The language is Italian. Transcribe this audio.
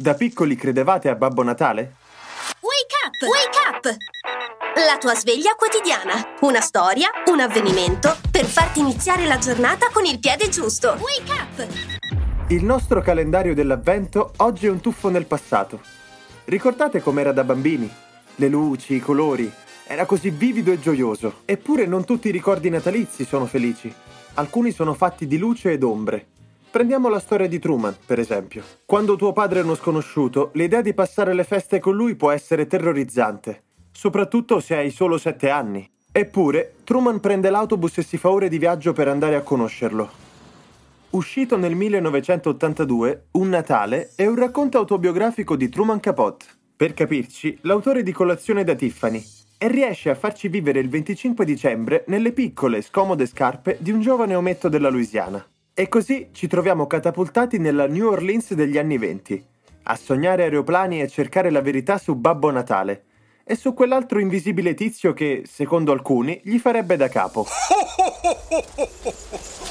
Da piccoli credevate a Babbo Natale? Wake up! Wake up! La tua sveglia quotidiana. Una storia, un avvenimento per farti iniziare la giornata con il piede giusto. Wake up! Il nostro calendario dell'avvento oggi è un tuffo nel passato. Ricordate com'era da bambini? Le luci, i colori. Era così vivido e gioioso. Eppure non tutti i ricordi natalizi sono felici. Alcuni sono fatti di luce ed ombre. Prendiamo la storia di Truman, per esempio. Quando tuo padre è uno sconosciuto, l'idea di passare le feste con lui può essere terrorizzante, soprattutto se hai solo sette anni. Eppure, Truman prende l'autobus e si fa ore di viaggio per andare a conoscerlo. Uscito nel 1982, Un Natale è un racconto autobiografico di Truman Capote. Per capirci, l'autore di Colazione da Tiffany, e riesce a farci vivere il 25 dicembre nelle piccole, scomode scarpe di un giovane ometto della Louisiana. E così ci troviamo catapultati nella New Orleans degli anni venti, a sognare aeroplani e cercare la verità su Babbo Natale e su quell'altro invisibile tizio che, secondo alcuni, gli farebbe da capo.